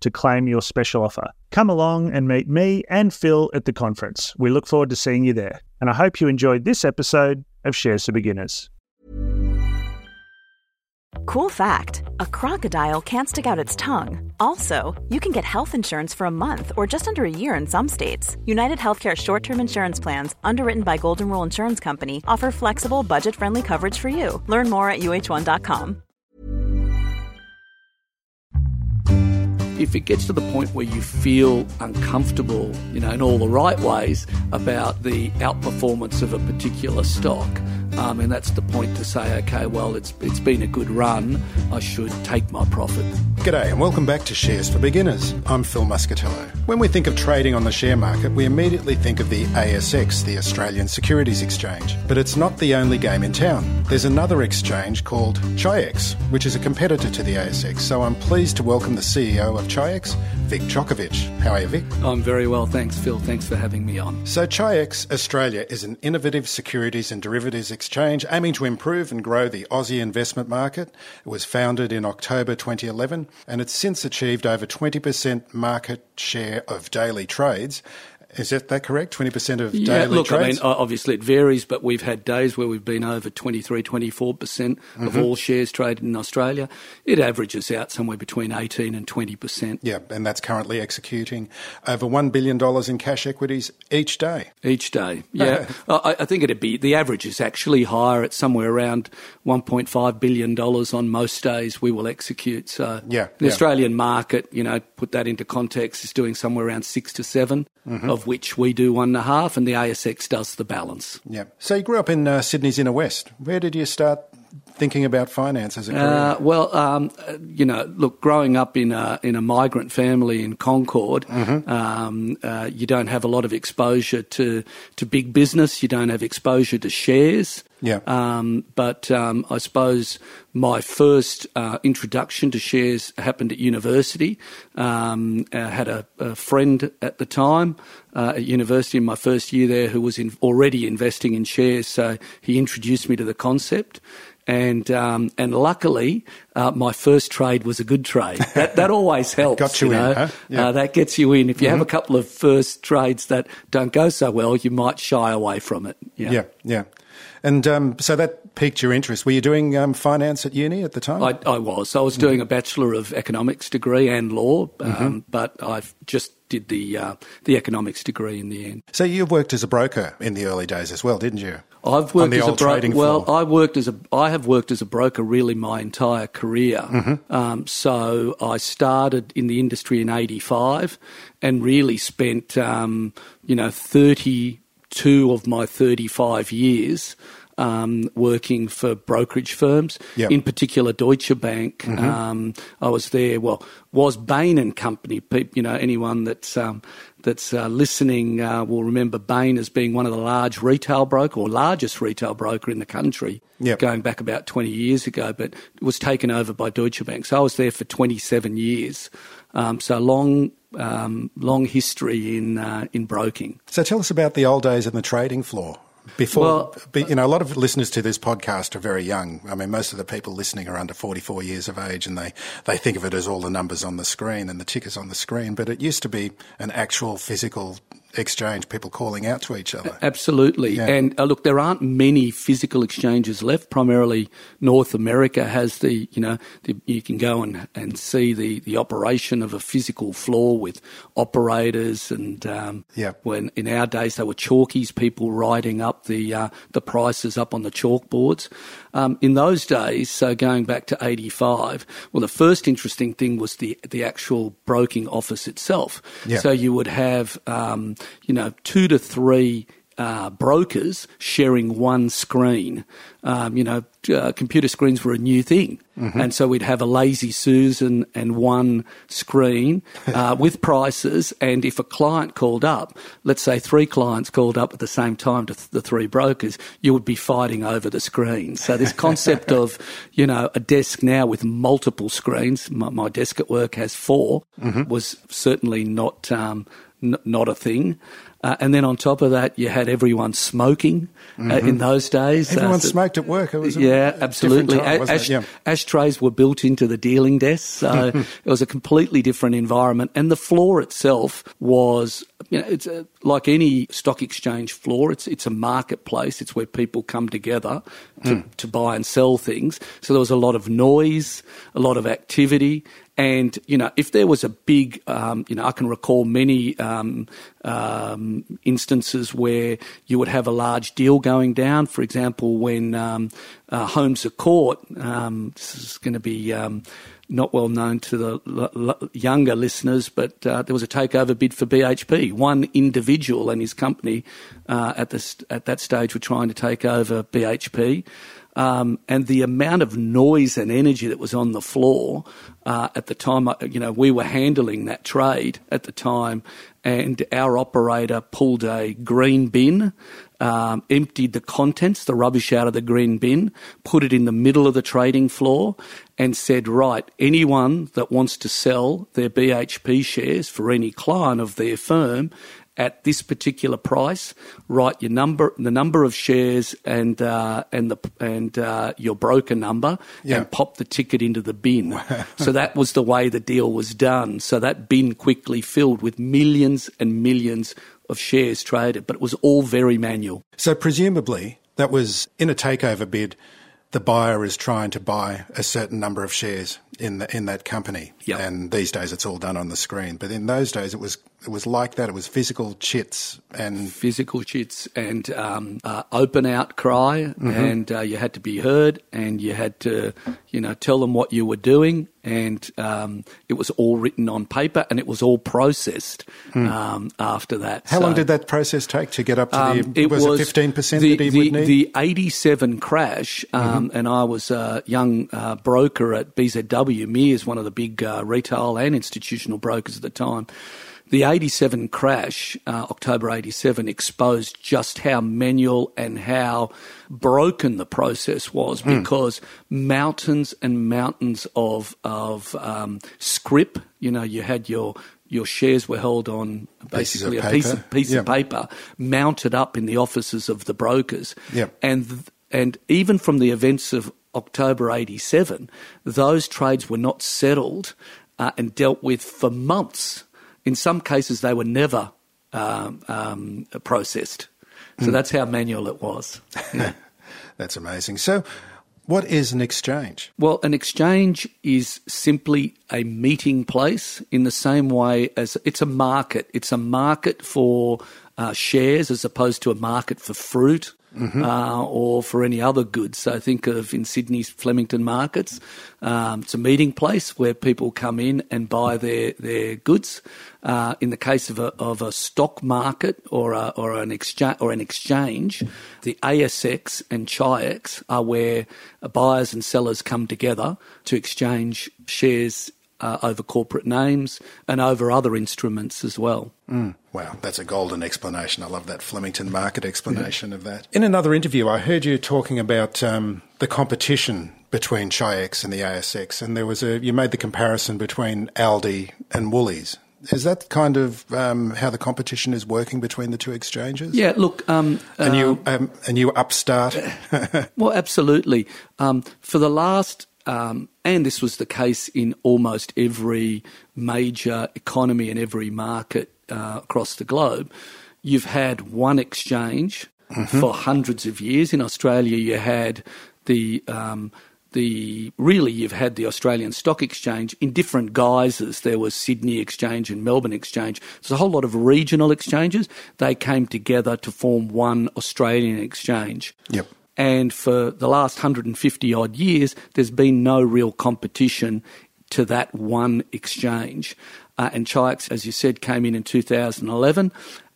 to claim your special offer. Come along and meet me and Phil at the conference. We look forward to seeing you there. And I hope you enjoyed this episode of Shares for Beginners. Cool fact a crocodile can't stick out its tongue. Also, you can get health insurance for a month or just under a year in some states. United Healthcare short term insurance plans, underwritten by Golden Rule Insurance Company, offer flexible, budget friendly coverage for you. Learn more at uh1.com. if it gets to the point where you feel uncomfortable, you know, in all the right ways about the outperformance of a particular stock, um, and that's the point to say, okay, well, it's it's been a good run. I should take my profit. G'day, and welcome back to Shares for Beginners. I'm Phil Muscatello. When we think of trading on the share market, we immediately think of the ASX, the Australian Securities Exchange. But it's not the only game in town. There's another exchange called Chi-X, which is a competitor to the ASX. So I'm pleased to welcome the CEO of Chi-X, Vic Jokovic. How are you, Vic? I'm very well, thanks, Phil. Thanks for having me on. So Chi-X Australia is an innovative securities and derivatives exchange exchange aiming to improve and grow the Aussie investment market. It was founded in October 2011 and it's since achieved over 20% market share of daily trades is that, that correct? 20% of yeah, daily look, trades? I mean, obviously it varies, but we've had days where we've been over 23, 24% of mm-hmm. all shares traded in Australia. It averages out somewhere between 18 and 20%. Yeah, and that's currently executing over $1 billion in cash equities each day. Each day, yeah. I, I, think it'd be, the average is actually higher. It's somewhere around $1.5 billion on most days we will execute. So yeah, the yeah. Australian market, you know, put that into context, is doing somewhere around 6 to 7 mm-hmm. of which we do one and a half, and the ASX does the balance. Yeah. So you grew up in uh, Sydney's inner west. Where did you start thinking about finance as a career? Uh, well, um, you know, look, growing up in a in a migrant family in Concord, mm-hmm. um, uh, you don't have a lot of exposure to to big business. You don't have exposure to shares. Yeah. Um, but um, I suppose my first uh, introduction to shares happened at university. Um, I had a, a, friend at the time uh, at university in my first year there who was in, already investing in shares, so he introduced me to the concept and um, and luckily, uh, my first trade was a good trade. That, that always helps. Got you, you know? in, huh? yeah. uh, that gets you in. If you mm-hmm. have a couple of first trades that don't go so well, you might shy away from it. Yeah, yeah. yeah. And um, so that piqued your interest. Were you doing um, finance at uni at the time? I, I was. I was doing mm-hmm. a Bachelor of Economics degree and law, um, mm-hmm. but I've just did the uh, the economics degree in the end. So you've worked as a broker in the early days as well, didn't you? I've worked as a broker. Well, I worked as a I have worked as a broker really my entire career. Mm-hmm. Um, so I started in the industry in '85 and really spent um, you know 32 of my 35 years um, working for brokerage firms, yep. in particular Deutsche Bank. Mm-hmm. Um, I was there. Well, was Bain and Company. You know, anyone that's um, that's uh, listening uh, will remember Bain as being one of the large retail broker or largest retail broker in the country, yep. going back about 20 years ago. But it was taken over by Deutsche Bank. So I was there for 27 years. Um, so long, um, long history in uh, in broking. So tell us about the old days in the trading floor. Before, well, you know, a lot of listeners to this podcast are very young. I mean, most of the people listening are under 44 years of age and they, they think of it as all the numbers on the screen and the tickers on the screen. But it used to be an actual physical exchange, people calling out to each other. Absolutely. Yeah. And uh, look, there aren't many physical exchanges left. Primarily, North America has the, you know, the, you can go and, and see the, the operation of a physical floor with operators and um, Yeah. when in our days they were chalkies, people writing up the uh, the prices up on the chalkboards. Um, in those days, so going back to '85, well, the first interesting thing was the the actual broking office itself. Yeah. So you would have, um, you know, two to three. Uh, brokers sharing one screen. Um, you know, uh, computer screens were a new thing. And so we'd have a lazy Susan and one screen uh, with prices. And if a client called up, let's say three clients called up at the same time to th- the three brokers, you would be fighting over the screen. So this concept of, you know, a desk now with multiple screens, my, my desk at work has 4 was certainly not, um, n- not a thing. Uh, and then on top of that, you had everyone smoking uh, in those days. Mm-hmm. Everyone so- smoked at work. It was a yeah, absolutely. time, A- ash- Yeah. Ashtrays were built into the dealing desks, so it was a completely different environment. And the floor itself was, you know, it's a, like any stock exchange floor. It's it's a marketplace. It's where people come together to, to buy and sell things. So there was a lot of noise, a lot of activity. And you know, if there was a big, um, you know, I can recall many um, um, instances where you would have a large deal going down. For example, when um, uh, Holmes à Court, um, this is going to be um, not well known to the l- l- younger listeners, but uh, there was a takeover bid for BHP. One individual and his company uh, at the st- at that stage were trying to take over BHP. Um, and the amount of noise and energy that was on the floor uh, at the time, uh, you know, we were handling that trade at the time, and our operator pulled a green bin, um, emptied the contents, the rubbish out of the green bin, put it in the middle of the trading floor, and said, right, anyone that wants to sell their BHP shares for any client of their firm at this particular price, write your number, the number of shares, and uh, and the and uh, your broker number, Yeah. and pop the ticket into the bin. so that was the way the deal was done. So that bin quickly filled with millions and millions of shares traded, but it was all very manual. So presumably that was in a takeover bid. The buyer is trying to buy a certain number of shares in the, in that company, Yep. and these days it's all done on the screen. But in those days, it was it was like that. It was physical chits and physical chits and um, uh, open outcry, and uh, you had to be heard, and you had to, you know, tell them what you were doing, and um, it was all written on paper, and it was all processed um, after that. how long did that process take to get up to um, the? was, it fifteen percent the, that he the, would need? Mm-hmm. The 87 crash, um, and I was a young uh, broker at BZW. Me is one of the big uh, retail and institutional brokers at the time. The 87 crash, uh, October 87, exposed just how manual and how broken the process was Hmm. because mountains and mountains of, of um, scrip, you know, you had your your shares were held on basically a piece of piece Yeah. of paper mounted up in the offices of the brokers. Yep. And th- and even from the events of October 87, those trades were not settled uh, and dealt with for months. In some cases, they were never um, um, processed. So that's how manual it was. Yeah. That's amazing. So, what is an exchange? Well, an exchange is simply a meeting place in the same way as it's a market. It's a market for uh, shares as opposed to a market for fruit. Uh, or for any other goods. So think of in Sydney's Flemington markets. Um, it's a meeting place where people come in and buy their their goods. Uh, in the case of a of a stock market or a, or an exchange or an exchange, the ASX and Chi-X are where buyers and sellers come together to exchange shares uh, over corporate names and over other instruments as well. Wow, that's a golden explanation. I love that Flemington market explanation of that. In another interview, I heard you talking about um, the competition between Chi-X and the ASX, and there was a you made the comparison between Aldi and Woolies. Is that kind of um, how the competition is working between the two exchanges? Yeah, look, um, A new, um, a new upstart. Well, absolutely. Um, for the last, um, and this was the case in almost every major economy and every market uh, across the globe, you've had one exchange mm-hmm. for hundreds of years. In Australia, you had the um, the really you've had the Australian Stock Exchange in different guises. There was Sydney Exchange and Melbourne Exchange. There's a whole lot of regional exchanges. They came together to form one Australian exchange. Yep. And for the last 150 odd years, there's been no real competition to that one exchange. Uh, and Chi-X, as you said, came in in 2011.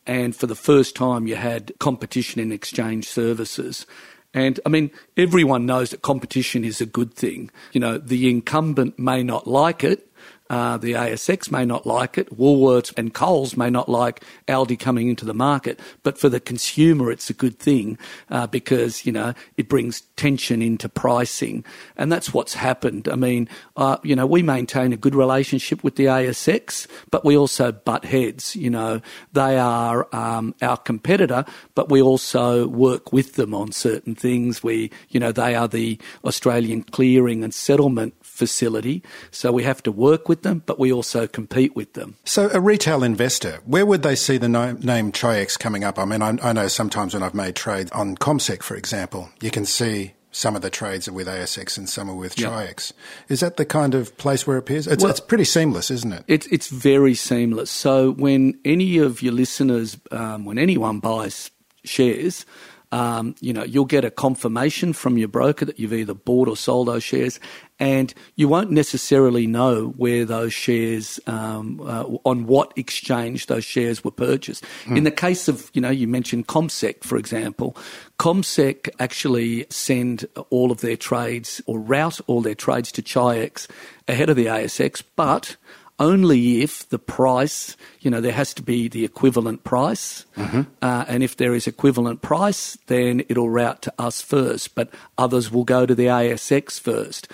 And for the first time, you had competition in exchange services. And I mean, everyone knows that competition is a good thing. You know, the incumbent may not like it, uh, the ASX may not like it. Woolworths and Coles may not like Aldi coming into the market. But for the consumer, it's a good thing uh, because, you know, it brings tension into pricing. And that's what's happened. I mean, uh, you know, we maintain a good relationship with the ASX, but we also butt heads. You know, they are um, our competitor, but we also work with them on certain things. We, you know, they are the Australian clearing and settlement facility. So we have to work with them, but we also compete with them. So a retail investor, where would they see the name Chi-X coming up? I mean, I, I know sometimes when I've made trades on CommSec, for example, you can see some of the trades are with ASX and some are with Chi-X. Is that the kind of place where it appears? It's, well, it's pretty seamless, isn't it? It's, it's very seamless. So when any of your listeners, um, when anyone buys shares, um, you know, you'll get a confirmation from your broker that you've either bought or sold those shares, and you won't necessarily know where those shares, um, uh, on what exchange those shares were purchased. Mm. In the case of, you know, you mentioned CommSec for example, CommSec actually send all of their trades or route all their trades to Chi-X ahead of the ASX, but only if the price, you know, there has to be the equivalent price. Mm-hmm. Uh, and if there is equivalent price, then it'll route to us first, but others will go to the ASX first.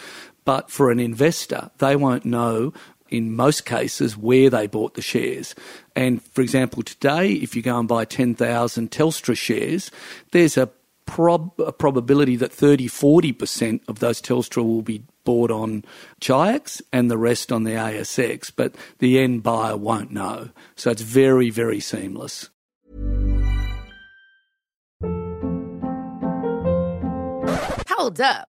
But for an investor, they won't know in most cases where they bought the shares. And for example, today, if you go and buy 10,000 Telstra shares, there's a, prob- a probability that 30, 40% of those Telstra will be bought on Chi-X and the rest on the ASX, but the end buyer won't know. So it's very, very seamless. Hold up.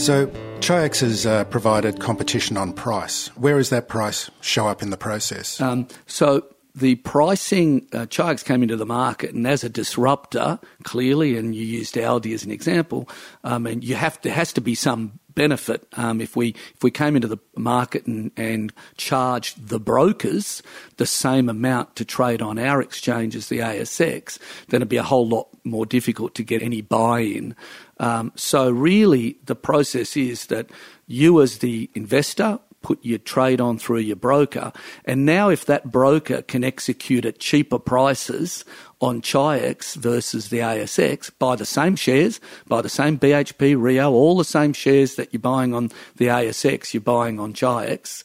So, Chi-X has uh, provided competition on price. Where does that price show up in the process? Um, so, the pricing, uh, came into the market, and as a disruptor, clearly, and you used Aldi as an example, um, and you have there has to be some benefit um, if we if we came into the market and, and charged the brokers the same amount to trade on our exchange as the ASX, then it'd be a whole lot more difficult to get any buy-in. Um, so really, the process is that you as the investor put your trade on through your broker. And now, if that broker can execute at cheaper prices on Chi-X versus the ASX, buy the same shares, buy the same BHP, Rio, all the same shares that you're buying on the ASX, you're buying on Chi-X,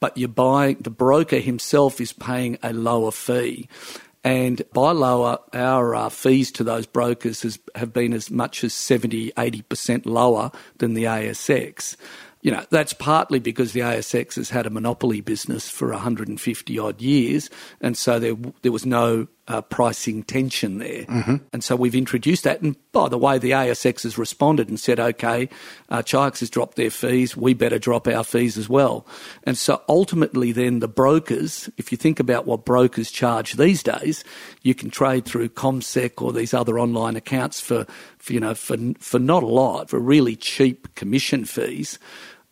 but you're buying, the broker himself is paying a lower fee. And by lower, our uh, fees to those brokers has, have been as much as 70, 80% lower than the ASX you know, that's partly because the ASX has had a monopoly business for 150 odd years, and so there there was no uh, pricing tension there. Mm-hmm. And so we've introduced that. And by the way, the ASX has responded and said, okay, uh, Chi-X has dropped their fees, we better drop our fees as well. And so ultimately, then the brokers, if you think about what brokers charge these days, you can trade through CommSec or these other online accounts for, for you know, for, for not a lot, for really cheap commission fees.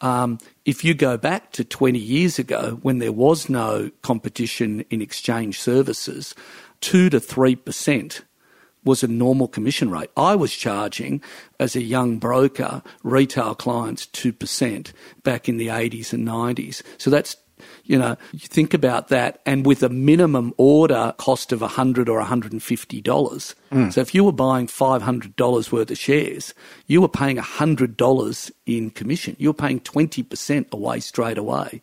Um, if you go back to 20 years ago when there was no competition in exchange services, 2 to 3% was a normal commission rate. I was charging, as a young broker, retail clients 2% back in the 80s and 90s. So that's You know, you think about that, and with a minimum order cost of 100 or $150. Mm. So if you were buying $500 worth of shares, you were paying $100 in commission. You were paying 20% away straight away.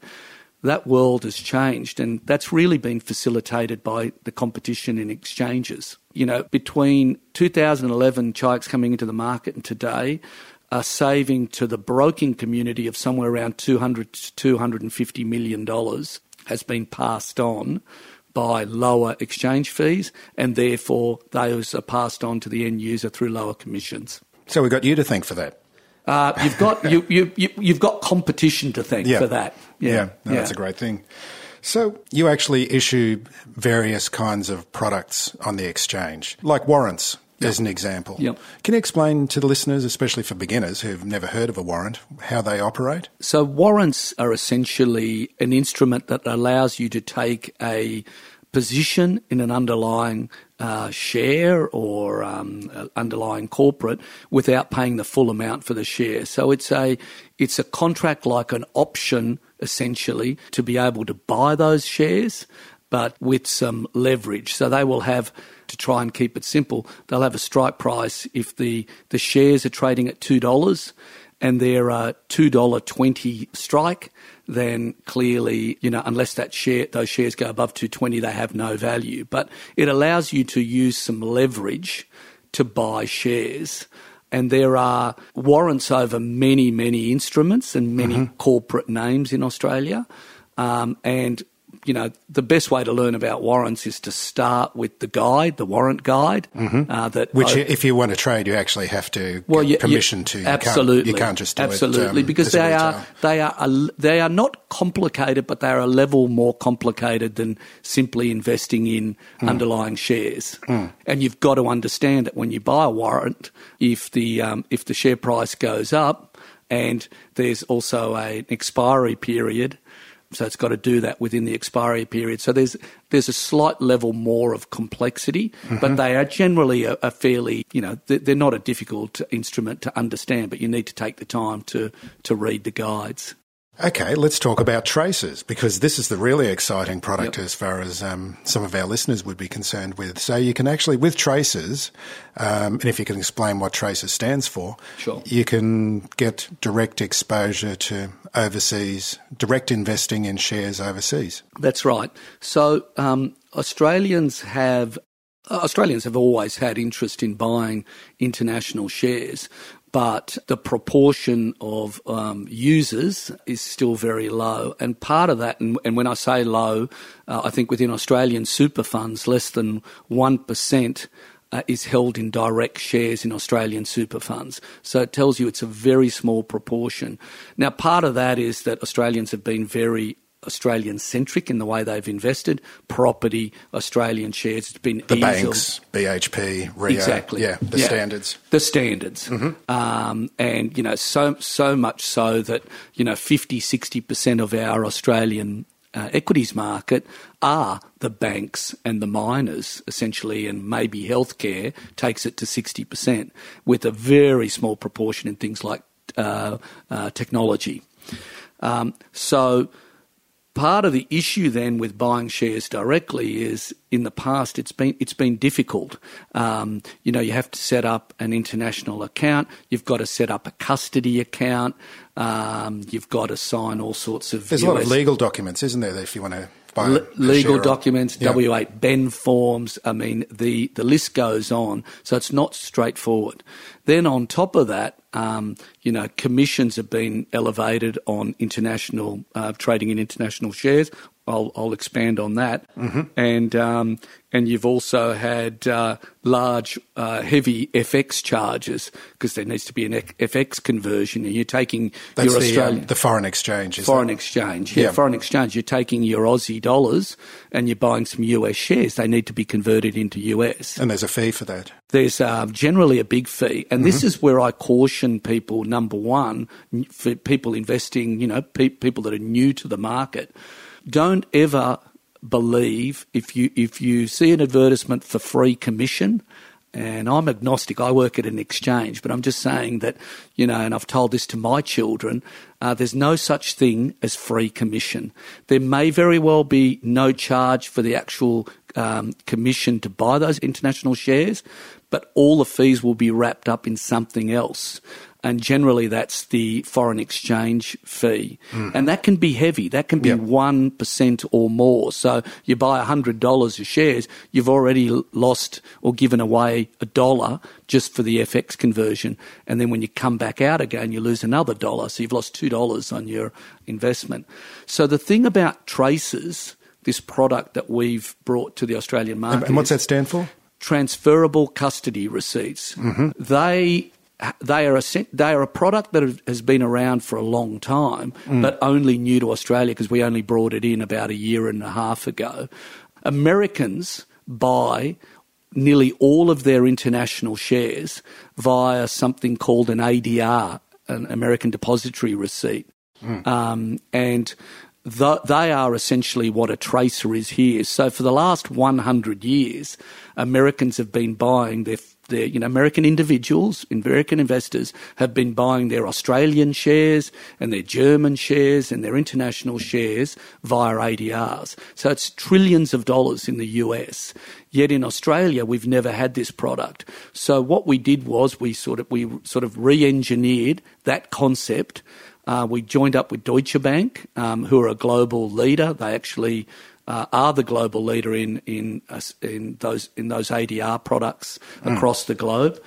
That world has changed, and that's really been facilitated by the competition in exchanges. You know, between 2011, Chi-X coming into the market, and today, are saving to the broking community of somewhere around 200 to 250 million dollars has been passed on by lower exchange fees, and therefore those are passed on to the end user through lower commissions. So we've got you to thank for that. Uh, you've got you, you, you have got competition to thank yeah. for that. Yeah, yeah. No, yeah. that's a great thing. So you actually issue various kinds of products on the exchange, like warrants yep. as an example. Yep. Can you explain to the listeners, especially for beginners who've never heard of a warrant, how they operate? So, warrants are essentially an instrument that allows you to take a position in an underlying uh, share or um, underlying corporate without paying the full amount for the share. So it's a it's a contract like an option essentially to be able to buy those shares, but with some leverage. So they will have to try and keep it simple, they'll have a strike price if the, the shares are trading at $2 and they're a $2.20 strike, then clearly, you know, unless that share, those shares go above 220, they have no value. But it allows you to use some leverage to buy shares. And there are warrants over many, many instruments and many mm-hmm. corporate names in Australia. Um, and you know, the best way to learn about warrants is to start with the guide, the warrant guide. Mm-hmm. Uh, that which, I, if you want to trade, you actually have to well, get permission you, to. You absolutely, can't, you can't just absolutely it, um, because they are they are a, they are not complicated, but they are a level more complicated than simply investing in mm. underlying shares. Mm. And you've got to understand that when you buy a warrant, if the um, if the share price goes up and there's also a, an expiry period so it's got to do that within the expiry period. So there's there's a slight level more of complexity, mm-hmm. but they are generally a, a, fairly you know they're not a difficult instrument to understand, but you need to take the time to to read the guides. Okay, let's talk about TraCRs because this is the really exciting product yep. as far as um, some of our listeners would be concerned with. So you can actually, with TraCRs, um, and if you can explain what TraCRs stands for, sure. you can get direct exposure to overseas, direct investing in shares overseas. That's right. So um, Australians have Australians have always had interest in buying international shares, but the proportion of um, users is still very low. And part of that, and, and when I say low, uh, I think within Australian super funds, less than 1% uh, is held in direct shares in Australian super funds. So it tells you it's a very small proportion. Now, part of that is that Australians have been very Australian centric in the way they've invested. Property, Australian shares. It's been the banks, BHP, Rio, exactly. Yeah, the yeah. standards. The standards, mm-hmm. um, and you know so so much so that you know 50, 60 percent of our Australian uh, equities market are the banks and the miners, essentially, and maybe healthcare takes it to 60%, with a very small proportion in things like uh, uh, technology. Um, so part of the issue then with buying shares directly is in the past it's been it's been difficult. Um, you know, you have to set up an international account. You've got to set up a custody account. Um, you've got to sign all sorts of. There's US a lot of legal documents, isn't there, if you want to L- legal documents, yeah. W-8BEN forms. I mean, the, the list goes on. So it's not straightforward. Then on top of that, um, you know, commissions have been elevated on international uh, trading in international shares. I'll, I'll expand on that. Mm-hmm. And um, and you've also had uh, large, uh, heavy FX charges because there needs to be an FX conversion, and you're taking That's your the, um, the foreign exchange. foreign exchange, yeah, yeah, foreign exchange. You're taking your Aussie dollars and you're buying some US shares. They need to be converted into US, and there's a fee for that. There's uh, generally a big fee, and mm-hmm. this is where I caution people. Number one, for people investing, you know, pe- people that are new to the market, don't ever believe if you if you see an advertisement for free commission And I'm agnostic. I work at an exchange, but I'm just saying that, you know, and I've told this to my children, uh, there's no such thing as free commission. There may very well be no charge for the actual um, commission to buy those international shares, but all the fees will be wrapped up in something else and generally that's the foreign exchange fee. Mm. And that can be heavy. That can be yep. 1% or more. So you buy $100 of shares, you've already lost or given away a dollar just for the FX conversion. And then when you come back out again, you lose another dollar. So you've lost $2 on your investment. So the thing about TraCRs, this product that we've brought to the Australian market. And what's that stand for? Transferable custody receipts. Mm-hmm. They they are a they are a product that has been around for a long time, mm. but only new to Australia because we only brought it in about a year and a half ago. Americans buy nearly all of their international shares via something called an ADR, an American Depository Receipt, mm. um, and they are essentially what a TraCR is here. So for the last 100 years, Americans have been buying their their, you know, American individuals, American investors have been buying their Australian shares and their German shares and their international shares via ADRs. So it's trillions of dollars in the US. Yet in Australia, we've never had this product. So what we did was we sort of, we sort of re-engineered that concept. Uh, we joined up with Deutsche Bank, um, who are a global leader. They actually uh, are the global leader in in uh, in those in those ADR products mm. across the globe.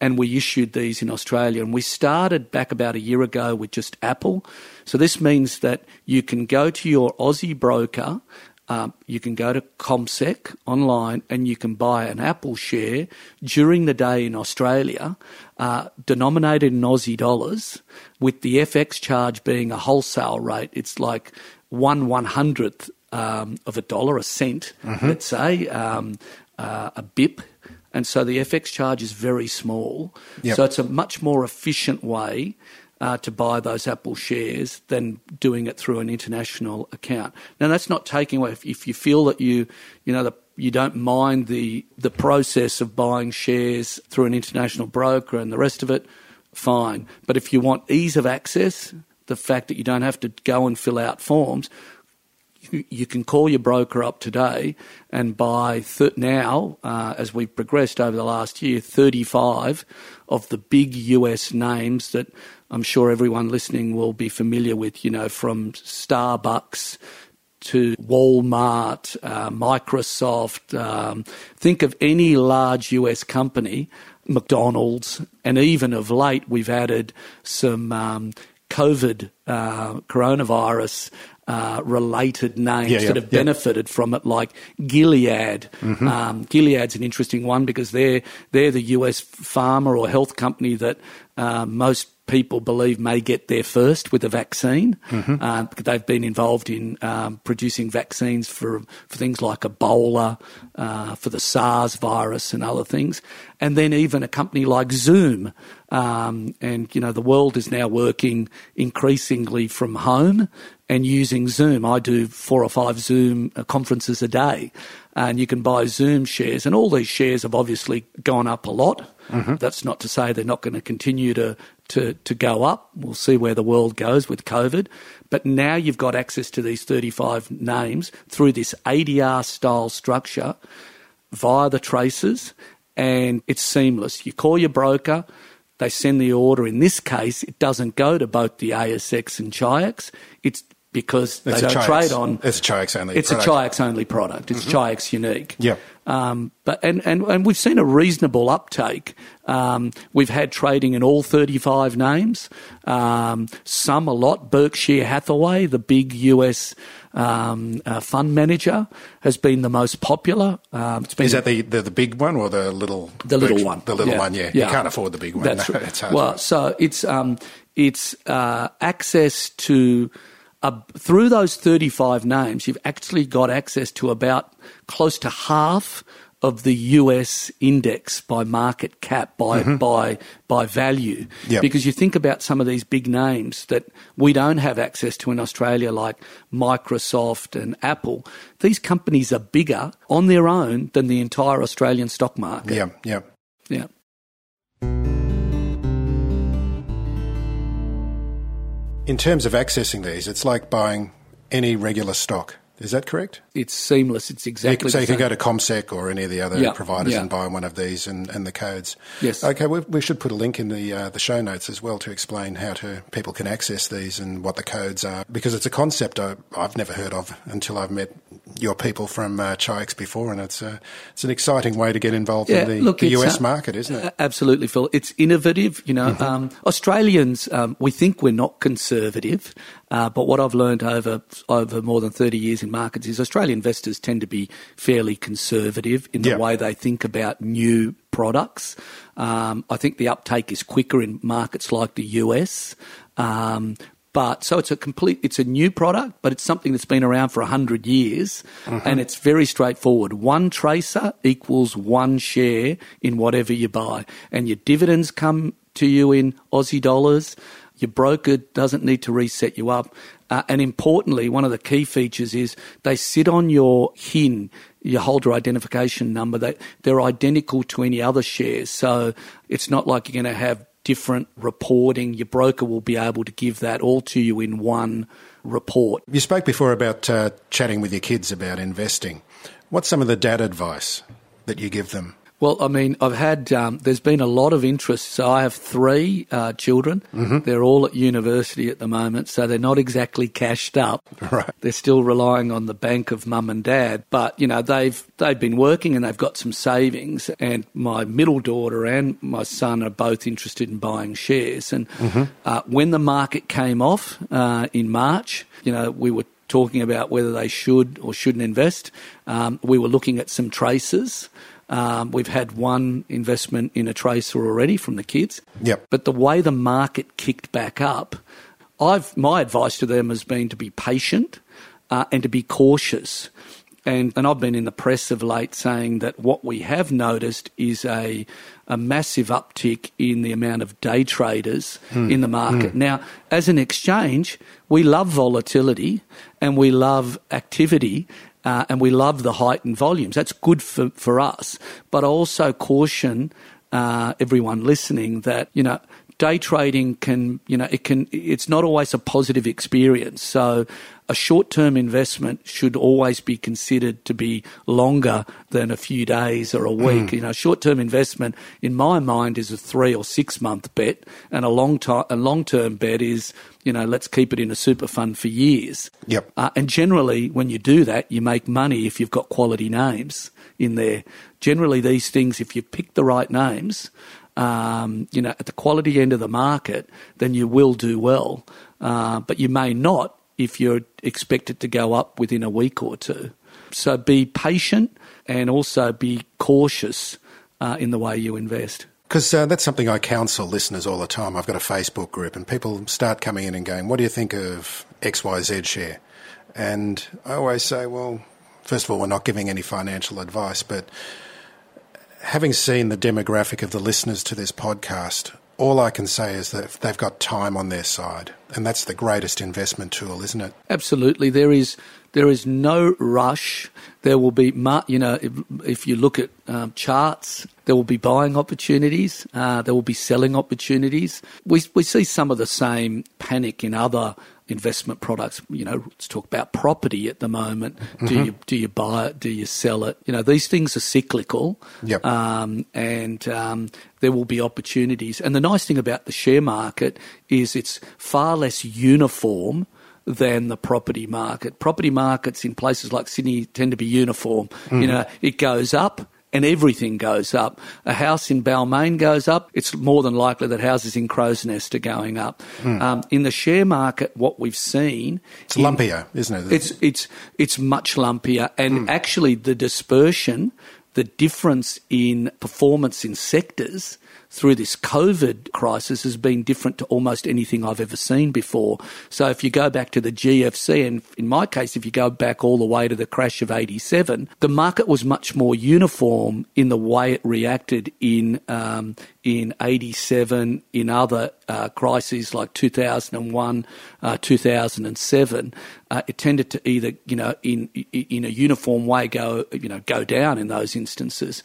And we issued these in Australia. And we started back about a year ago with just Apple. So this means that you can go to your Aussie broker, um, you can go to CommSec online, and you can buy an Apple share during the day in Australia, uh, denominated in Aussie dollars, with the FX charge being a wholesale rate. It's like one one hundredth um, of a dollar, a cent, mm-hmm. let's say, um, uh, a BIP. And so the FX charge is very small. Yep. So it's a much more efficient way uh, to buy those Apple shares than doing it through an international account. Now that's not taking away if, if you feel that you you know the, you don't mind the the process of buying shares through an international broker and the rest of it, fine. But if you want ease of access, the fact that you don't have to go and fill out forms, you can call your broker up today and buy th- now, uh, as we've progressed over the last year, 35 of the big US names that I'm sure everyone listening will be familiar with, you know, from Starbucks to Walmart, uh, Microsoft. Um, think of any large US company, McDonald's, and even of late we've added some um, COVID uh, coronavirus uh, related names yeah, yeah, that have yeah. benefited from it, like Gilead. Mm-hmm. Um, Gilead's an interesting one because they're they're the US pharma or health company that uh, most people believe may get there first with a vaccine. Mm-hmm. Uh, they've been involved in um, producing vaccines for, for things like Ebola, uh, for the SARS virus, and other things. And then even a company like Zoom. Um, and, you know, the world is now working increasingly from home and using Zoom. I do four or five Zoom uh, conferences a day, and you can buy Zoom shares. And all these shares have obviously gone up a lot. Mm-hmm. That's not to say they're not going to continue to to, to go up. We'll see where the world goes with COVID. But now you've got access to these 35 names through this ADR style structure via the TraCRs, and it's seamless. You call your broker, they send the order. In this case, it doesn't go to both the ASX and Chi-X. It's because it's they don't trade on. It's a Chi-X only. It's product. a Chi-X only product. It's mm-hmm. Chi-X unique. Yeah. Um, but and, and and we've seen a reasonable uptake. Um, we've had trading in all 35 names. Um, some a lot. Berkshire Hathaway, the big US um, uh, fund manager, has been the most popular. Um, Is that the, the, the big one or the little? The little one. The little yeah. one. Yeah. yeah. You can't afford the big one. That's no, right. well, so it's um, it's uh, access to uh, through those 35 names, you've actually got access to about close to half of the US index by market cap, by mm-hmm. by by value. Yep. Because you think about some of these big names that we don't have access to in Australia, like Microsoft and Apple. These companies are bigger on their own than the entire Australian stock market. Yeah, yeah. Yeah. In terms of accessing these, it's like buying any regular stock. Is that correct? It's seamless. It's exactly so you can go to CommSec or any of the other Yeah, providers yeah. and buy one of these and, and the codes. Yes. Okay, we, we should put a link in the uh, the show notes as well to explain how to people can access these and what the codes are because it's a concept I, I've never heard of until I've met your people from uh, Chi-X before, and it's uh, it's an exciting way to get involved Yeah, in the, look, the US uh, market, isn't it? Absolutely, Phil. It's innovative. You know, um, Australians um, we think we're not conservative, uh, but what I've learned over over more than thirty years in markets is Australian investors tend to be fairly conservative in the Yeah. way they think about new products. Um, I think the uptake is quicker in markets like the US. Um, but so it's a complete, it's a new product, but it's something that's been around for 100 years and it's very straightforward. One TraCR equals one share in whatever you buy and your dividends come to you in Aussie dollars. Your broker doesn't need to reset you up. Uh, and importantly, one of the key features is they sit on your HIN, your holder identification number. They, they're identical to any other shares. So it's not like you're going to have different reporting. Your broker will be able to give that all to you in one report. You spoke before about uh, chatting with your kids about investing. What's some of the dad advice that you give them? Well, I mean, I've had, um, there's been a lot of interest. So I have three uh, children. They're all at university at the moment, so they're not exactly cashed up. Right. They're still relying on the bank of mum and dad. But, you know, they've, they've been working and they've got some savings. And my middle daughter and my son are both interested in buying shares. And uh, when the market came off uh, in March, you know, we were talking about whether they should or shouldn't invest. Um, we were looking at some TraCRs. Um, we've had one investment in a TraCR already from the kids. Yep. But the way the market kicked back up, I've my advice to them has been to be patient uh, and to be cautious. And, and I've been in the press of late saying that what we have noticed is a, a massive uptick in the amount of day traders in the market. Now, as an exchange, we love volatility and we love activity uh, and we love the heightened volumes. That's good for, for us. But I also caution uh, everyone listening that, you know, day trading can, you know, it can, it's not always a positive experience. So a short term investment should always be considered to be longer than a few days or a week. You know, short term investment in my mind is a three or six month bet and a long time, a long term bet is, you know, let's keep it in a super fund for years. Yep. Uh, and generally, when you do that, you make money if you've got quality names in there. Generally, these things, if you pick the right names, um, you know, at the quality end of the market, then you will do well. Uh, but you may not if you're expected to go up within a week or two. So be patient and also be cautious uh, in the way you invest. Because uh, that's something I counsel listeners all the time. I've got a Facebook group, and people start coming in and going, What do you think of XYZ share? And I always say, Well, first of all, we're not giving any financial advice, but having seen the demographic of the listeners to this podcast, all I can say is that they've got time on their side. And that's the greatest investment tool, isn't it? Absolutely, there is there is no rush. There will be, you know, if, if you look at um, charts, there will be buying opportunities. Uh, there will be selling opportunities. We we see some of the same panic in other investment products. You know, let's talk about property at the moment. Do you do you buy it? Do you sell it? You know, these things are cyclical. Yep. Um, and um, there will be opportunities. And the nice thing about the share market is it's far less uniform than the property market. Property markets in places like Sydney tend to be uniform. Mm. You know, it goes up and everything goes up. A house in Balmain goes up, it's more than likely that houses in Crow's Nest are going up. Mm. Um, in the share market, what we've seen It's lumpier, isn't it? it's it's it's much lumpier, and mm. actually the dispersion, the difference in performance in sectors through this COVID crisis has been different to almost anything I've ever seen before. So if you go back to the GFC, and in my case, if you go back all the way to the crash of '87, the market was much more uniform in the way it reacted in um, in '87, in other uh, crises like 2001, uh, 2007. Uh, it tended to either, you know, in in a uniform way go, you know, go down in those instances.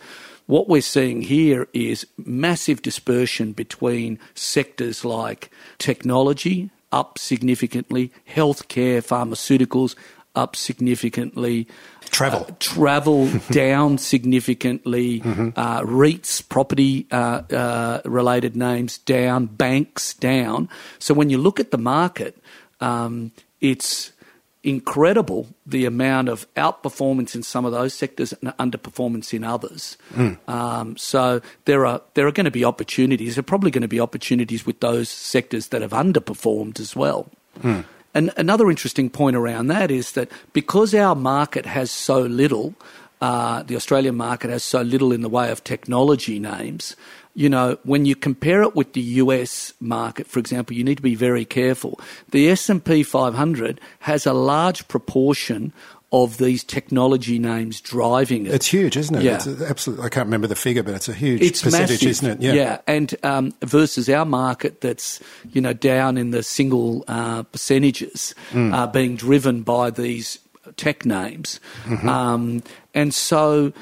What we're seeing here is massive dispersion between sectors like technology, up significantly, healthcare, pharmaceuticals, up significantly. Travel. Uh, travel down significantly. Mm-hmm. Uh, REITs, property uh, uh, related names down. Banks down. So when you look at the market, um, it's incredible the amount of outperformance in some of those sectors and underperformance in others. Mm. Um, so there are there are going to be opportunities. There are probably going to be opportunities with those sectors that have underperformed as well. Mm. And another interesting point around that is that because our market has so little, uh, the Australian market has so little in the way of technology names, you know, when you compare it with the US market, for example, you need to be very careful. The S&P 500 has a large proportion of these technology names driving it. It's huge, isn't it? Yeah. It's absolutely, I can't remember the figure, but it's a huge it's percentage, massive. isn't it? Yeah. yeah. And um, versus our market that's, you know, down in the single uh, percentages mm. uh, being driven by these tech names. Mm-hmm. Um, and so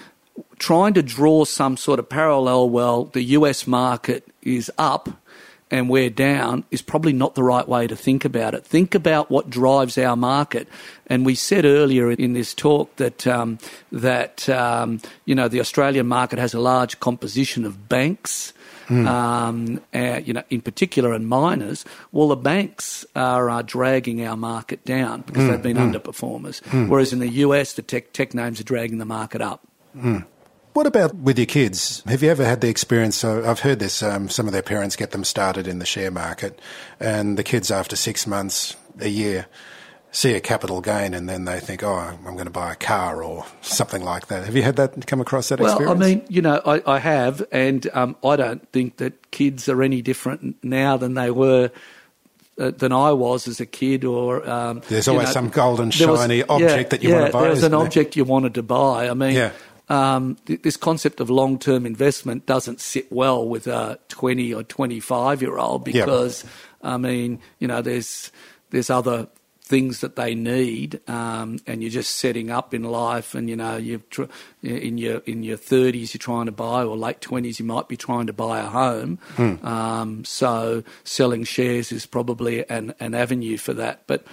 trying to draw some sort of parallel, well, the US market is up and we're down is probably not the right way to think about it. Think about what drives our market. And we said earlier in this talk that um, that um, you know the Australian market has a large composition of banks. Mm. Um, uh, you know, in particular, and miners. Well, the banks are, are dragging our market down because mm. they've been mm. underperformers. Hmm. Whereas in the US, the tech tech names are dragging the market up. Hmm. What about with your kids? Have you ever had the experience? So I've heard this. Um, some of their parents get them started in the share market, and the kids, after six months, a year, see a capital gain, and then they think, "Oh, I'm going to buy a car or something like that." Have you had that come across that well, experience? I mean, you know, I, I have, and um, I don't think that kids are any different now than they were uh, than I was as a kid. Or um, there's always know, some golden shiny was, object yeah, that you yeah, want to buy. There was an there? object you wanted to buy. I mean, yeah um, th- this concept of long term investment doesn't sit well with a 20 or 25 year old because, yep. I mean, you know, there's, there's other things that they need, um, and you're just setting up in life, and you know you've tr- in your in your 30s you're trying to buy, or late 20s you might be trying to buy a home. Hmm. Um, so selling shares is probably an an avenue for that. But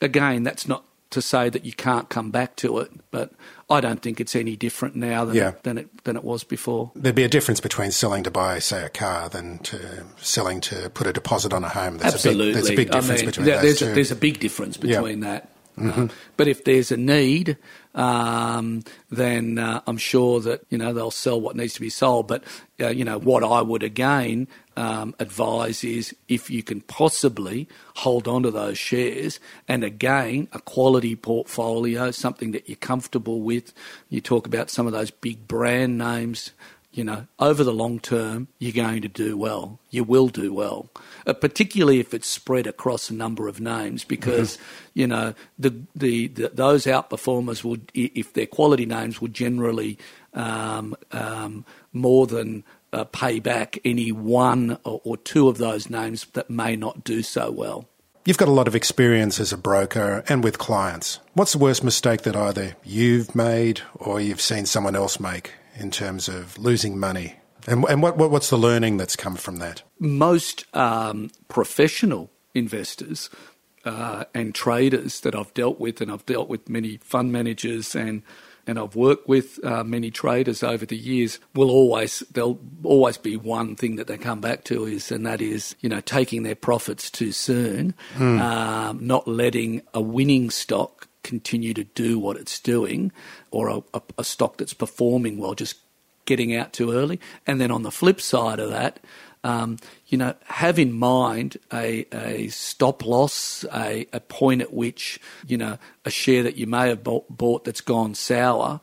again, that's not to say that you can't come back to it, but I don't think it's any different now than, yeah. it, than it than it was before. There'd be a difference between selling to buy, say, a car than to selling to put a deposit on a home. There's Absolutely, a big, there's a big difference I mean, between there, those there's two. A, there's a big difference between yeah. that. Mm-hmm. but if there's a need, um, then uh, I'm sure that you know they'll sell what needs to be sold. But uh, you know what I would again um, advise is if you can possibly hold on to those shares, and again a quality portfolio, something that you're comfortable with. You talk about some of those big brand names you know, over the long term, you're going to do well. You will do well, uh, particularly if it's spread across a number of names, because mm-hmm. you know the, the, the those outperformers would, if they're quality names, would generally um, um, more than uh, pay back any one or, or two of those names that may not do so well. You've got a lot of experience as a broker and with clients. What's the worst mistake that either you've made or you've seen someone else make in terms of losing money? And, and what, what, what's the learning that's come from that? Most um, professional investors uh, and traders that I've dealt with, and I've dealt with many fund managers and and I've worked with uh, many traders over the years, will always there'll always be one thing that they come back to is, and that is you know taking their profits too soon, mm. um, not letting a winning stock continue to do what it's doing, or a, a, a stock that's performing well just getting out too early. And then on the flip side of that, um, you know, have in mind a, a stop loss, a, a point at which, you know, a share that you may have bought, bought that's gone sour,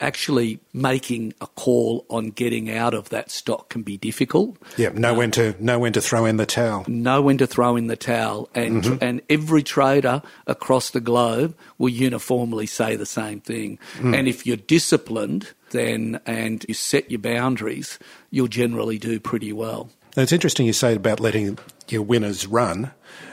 actually making a call on getting out of that stock can be difficult. Yeah, know uh, when to know when to throw in the towel. Know when to throw in the towel, and mm-hmm. and every trader across the globe will uniformly say the same thing. Mm. And if you're disciplined, then and you set your boundaries, you'll generally do pretty well. It's interesting you say about letting your winners run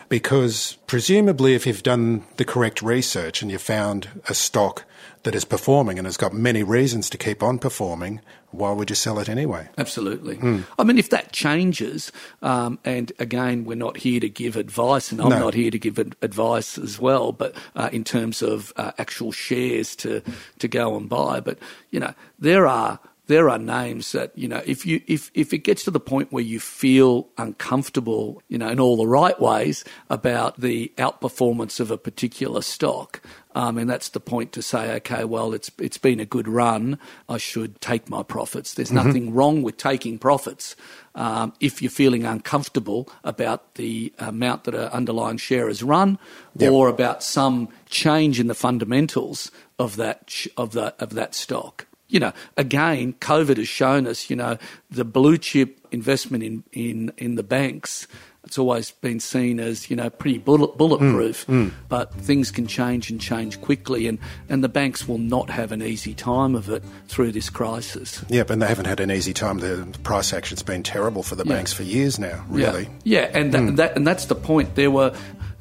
because presumably if you've done the correct research and you've found a stock that is performing and has got many reasons to keep on performing, why would you sell it anyway? Absolutely. Mm. I mean, if that changes, um, and again, we're not here to give advice, and I'm no. not here to give advice as well, but uh, in terms of uh, actual shares to to go and buy, but you know, there are there are names that you know if you if if it gets to the point where you feel uncomfortable you know in all the right ways about the outperformance of a particular stock um, and that's the point to say okay well it's it's been a good run I should take my profits there's mm-hmm. nothing wrong with taking profits um, if you're feeling uncomfortable about the amount that an underlying share has run yep. or about some change in the fundamentals of that of that of that stock you know, again, COVID has shown us, you know, the blue chip investment in, in, in the banks. It's always been seen as, you know, pretty bullet, bulletproof, mm, mm. but things can change and change quickly, and, and the banks will not have an easy time of it through this crisis. Yep, and they haven't had an easy time. The price action's been terrible for the yeah. banks for years now, really. Yeah, yeah and, that, mm. that, and that's the point. There were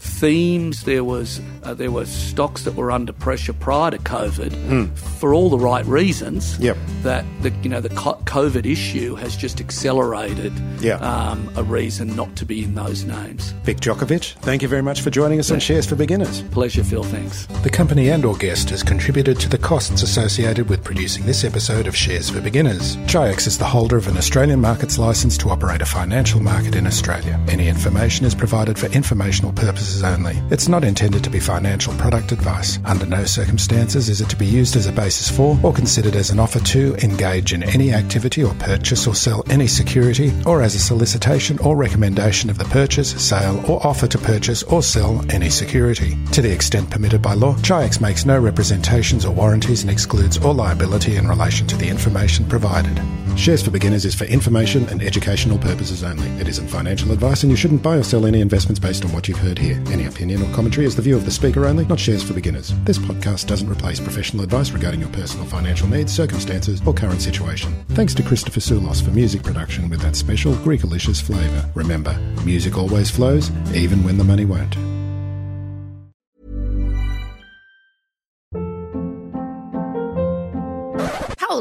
themes. There was uh, there were stocks that were under pressure prior to COVID mm. for all the right reasons. Yep. That the you know the COVID issue has just accelerated. Yeah. Um, a reason not to be in those names. Vic Jokovic, thank you very much for joining us on Shares for Beginners. Pleasure, Phil. Thanks. The company and or guest has contributed to the costs associated with producing this episode of Shares for Beginners. Chi-X is the holder of an Australian markets license to operate a financial market in Australia. Any information is provided for informational purposes purposes only. It's not intended to be financial product advice. Under no circumstances is it to be used as a basis for or considered as an offer to engage in any activity or purchase or sell any security or as a solicitation or recommendation of the purchase, sale or offer to purchase or sell any security. To the extent permitted by law, Chi-X makes no representations or warranties and excludes all liability in relation to the information provided. Shares for Beginners is for information and educational purposes only. It isn't financial advice and you shouldn't buy or sell any investments based on what you've heard here. Any opinion or commentary is the view of the speaker only, not shares for beginners. This podcast doesn't replace professional advice regarding your personal financial needs, circumstances, or current situation. Thanks to Christopher Soulos for music production with that special Greekalicious flavour. Remember, music always flows, even when the money won't.